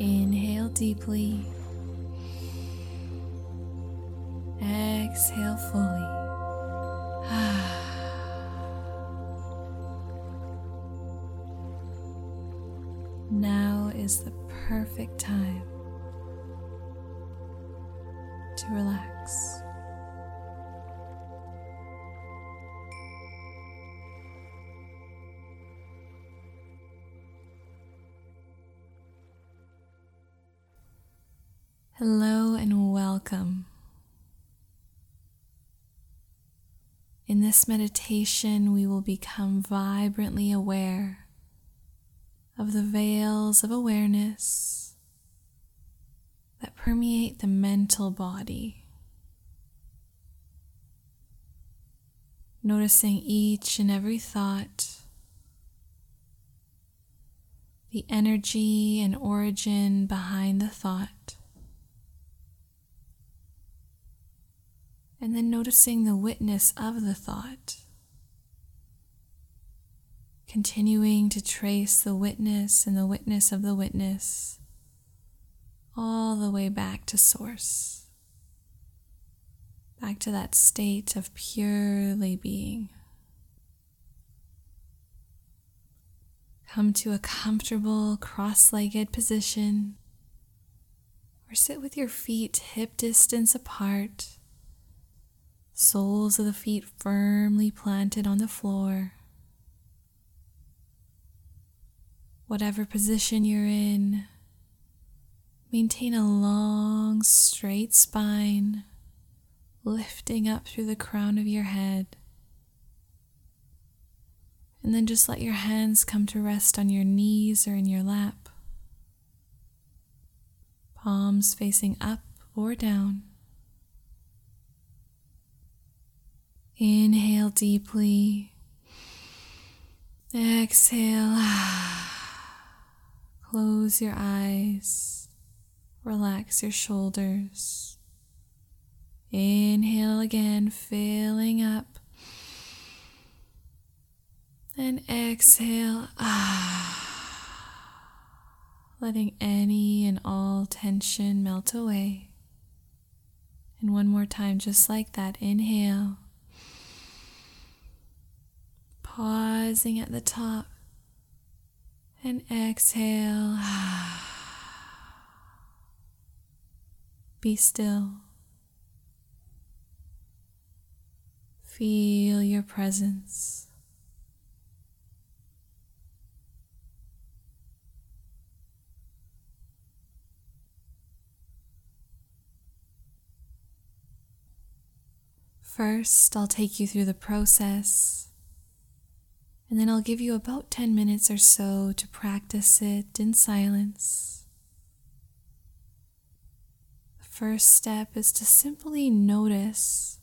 Inhale deeply. Exhale fully. This meditation, we will become vibrantly aware of the veils of awareness that permeate the mental body. Noticing each and every thought, the energy and origin behind the thought. And then noticing the witness of the thought. Continuing to trace the witness and the witness of the witness all the way back to Source, back to that state of purely being. Come to a comfortable cross legged position or sit with your feet hip distance apart soles of the feet firmly planted on the floor. Whatever position you're in, maintain a long, straight spine, lifting up through the crown of your head. And then just let your hands come to rest on your knees or in your lap, palms facing up or down. Inhale deeply. Exhale. Close your eyes. Relax your shoulders. Inhale again, filling up. And exhale. Letting any and all tension melt away. And one more time, just like that. Inhale. Pausing at the top and exhale. Be still. Feel your presence. First, I'll take you through the process and then I'll give you about 10 minutes or so to practice it in silence. The first step is to simply notice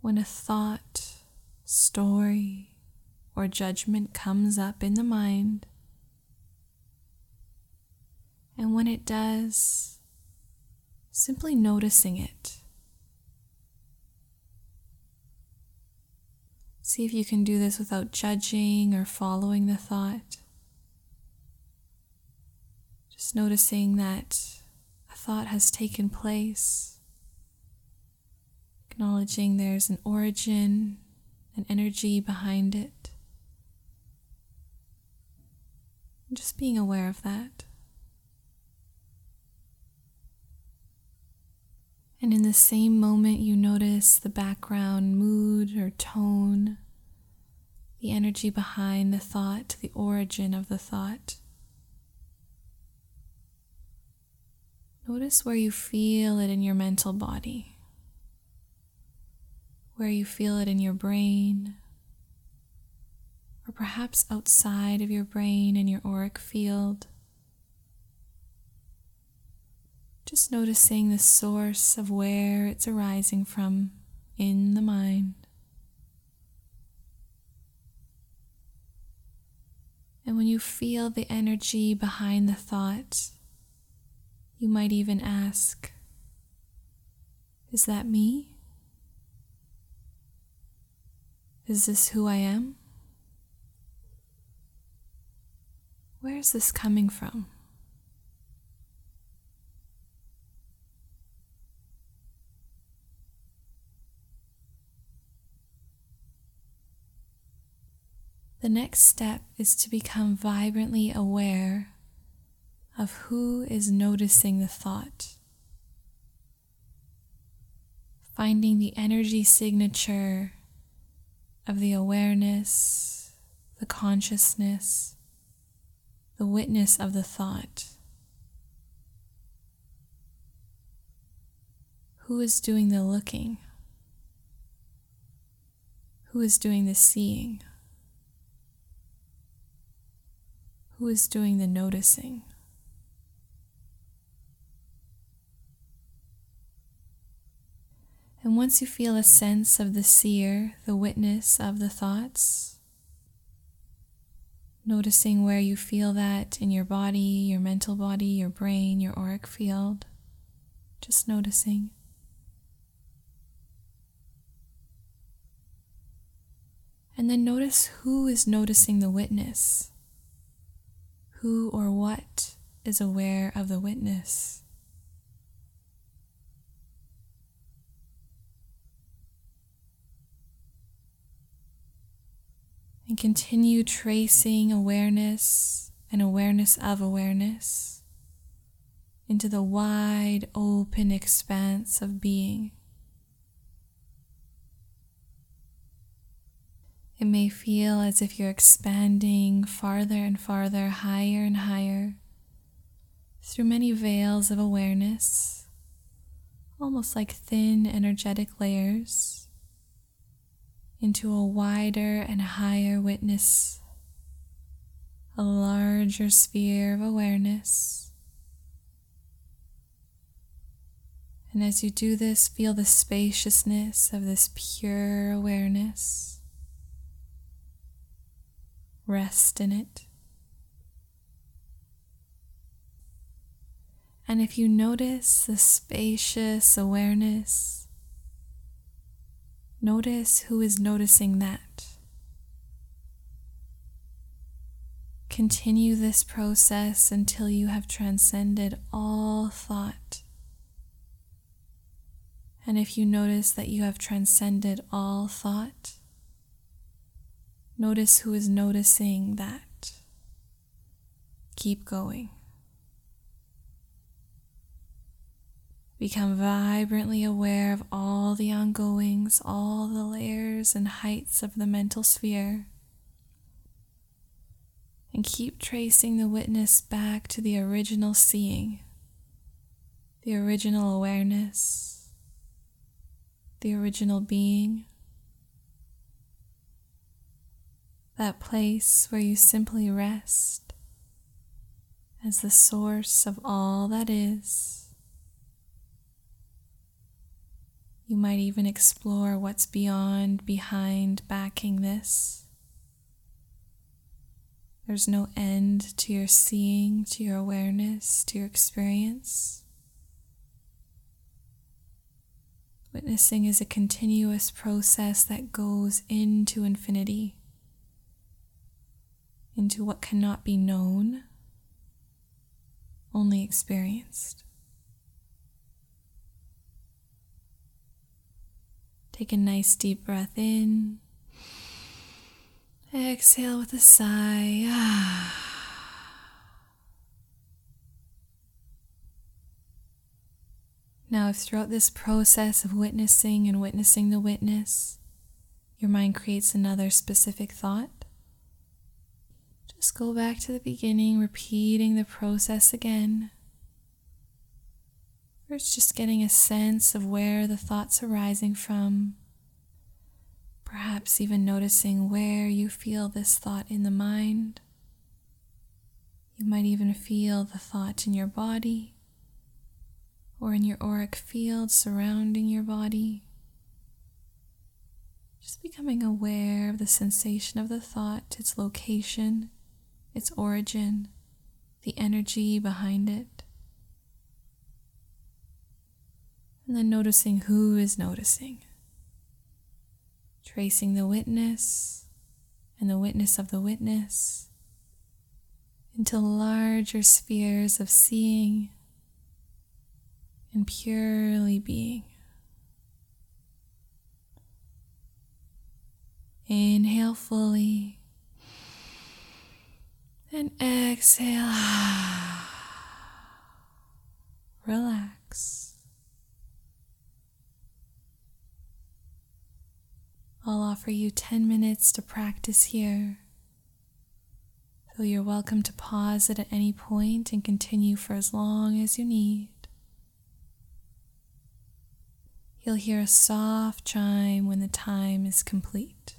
when a thought, story, or judgment comes up in the mind. And when it does, simply noticing it See if you can do this without judging or following the thought. Just noticing that a thought has taken place, acknowledging there's an origin, an energy behind it. Just being aware of that. And in the same moment, you notice the background mood or tone, the energy behind the thought, the origin of the thought. Notice where you feel it in your mental body, where you feel it in your brain, or perhaps outside of your brain in your auric field. Just noticing the source of where it's arising from in the mind. And when you feel the energy behind the thought, you might even ask, Is that me? Is this who I am? Where is this coming from? The next step is to become vibrantly aware of who is noticing the thought. Finding the energy signature of the awareness, the consciousness, the witness of the thought. Who is doing the looking? Who is doing the seeing? Who is doing the noticing? And once you feel a sense of the seer, the witness of the thoughts, noticing where you feel that in your body, your mental body, your brain, your auric field, just noticing. And then notice who is noticing the witness. Who or what is aware of the witness? and continue tracing awareness and awareness of awareness into the wide open expanse of being. It may feel as if you're expanding farther and farther, higher and higher, through many veils of awareness, almost like thin energetic layers into a wider and higher witness, a larger sphere of awareness. And as you do this, feel the spaciousness of this pure awareness. Rest in it. And if you notice the spacious awareness, Notice who is noticing that. Continue this process until you have transcended all thought. And if you notice that you have transcended all thought, notice who is noticing that. Keep going. Become vibrantly aware of all the ongoings, all the layers and heights of the mental sphere. And keep tracing the witness back to the original seeing, the original awareness, the original being. That place where you simply rest as the source of all that is. You might even explore what's beyond, behind, backing this. There's no end to your seeing, to your awareness, to your experience. Witnessing is a continuous process that goes into infinity, into what cannot be known, only experienced. Take a nice deep breath in. Exhale with a sigh. Now, if throughout this process of witnessing and witnessing the witness, your mind creates another specific thought, just go back to the beginning, repeating the process again. First, just getting a sense of where the thoughts are arising from. Perhaps even noticing where you feel this thought in the mind. You might even feel the thought in your body or in your auric field surrounding your body. Just becoming aware of the sensation of the thought, its location, its origin, the energy behind it. and then noticing who is noticing. Tracing the witness and the witness of the witness into larger spheres of seeing and purely being. Inhale fully. And exhale. Relax. I'll offer you 10 minutes to practice here. So you're welcome to pause it at any point and continue for as long as you need. You'll hear a soft chime when the time is complete.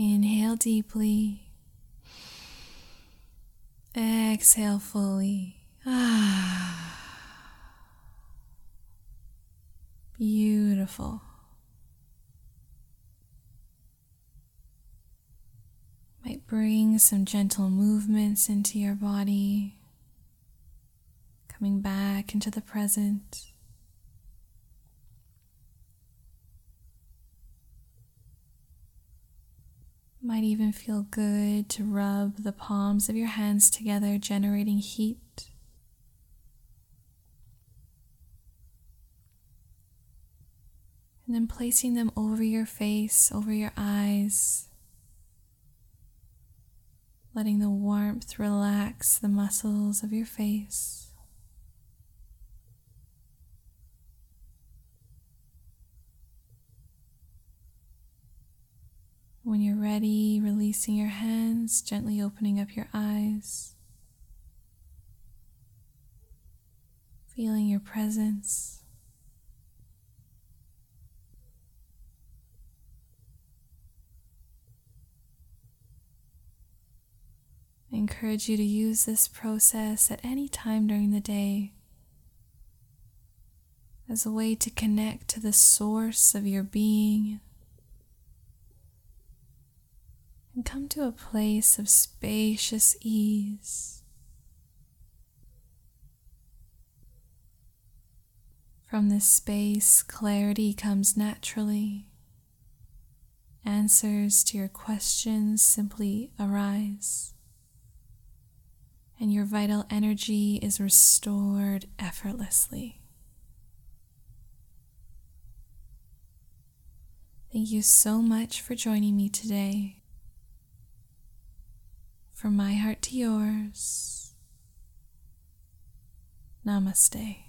Inhale deeply. Exhale fully. Ah. Beautiful. Might bring some gentle movements into your body, coming back into the present. Might even feel good to rub the palms of your hands together, generating heat. And then placing them over your face, over your eyes, letting the warmth relax the muscles of your face. When you're ready, releasing your hands, gently opening up your eyes, feeling your presence. I encourage you to use this process at any time during the day as a way to connect to the source of your being and come to a place of spacious ease. From this space, clarity comes naturally. Answers to your questions simply arise, and your vital energy is restored effortlessly. Thank you so much for joining me today. From my heart to yours. Namaste.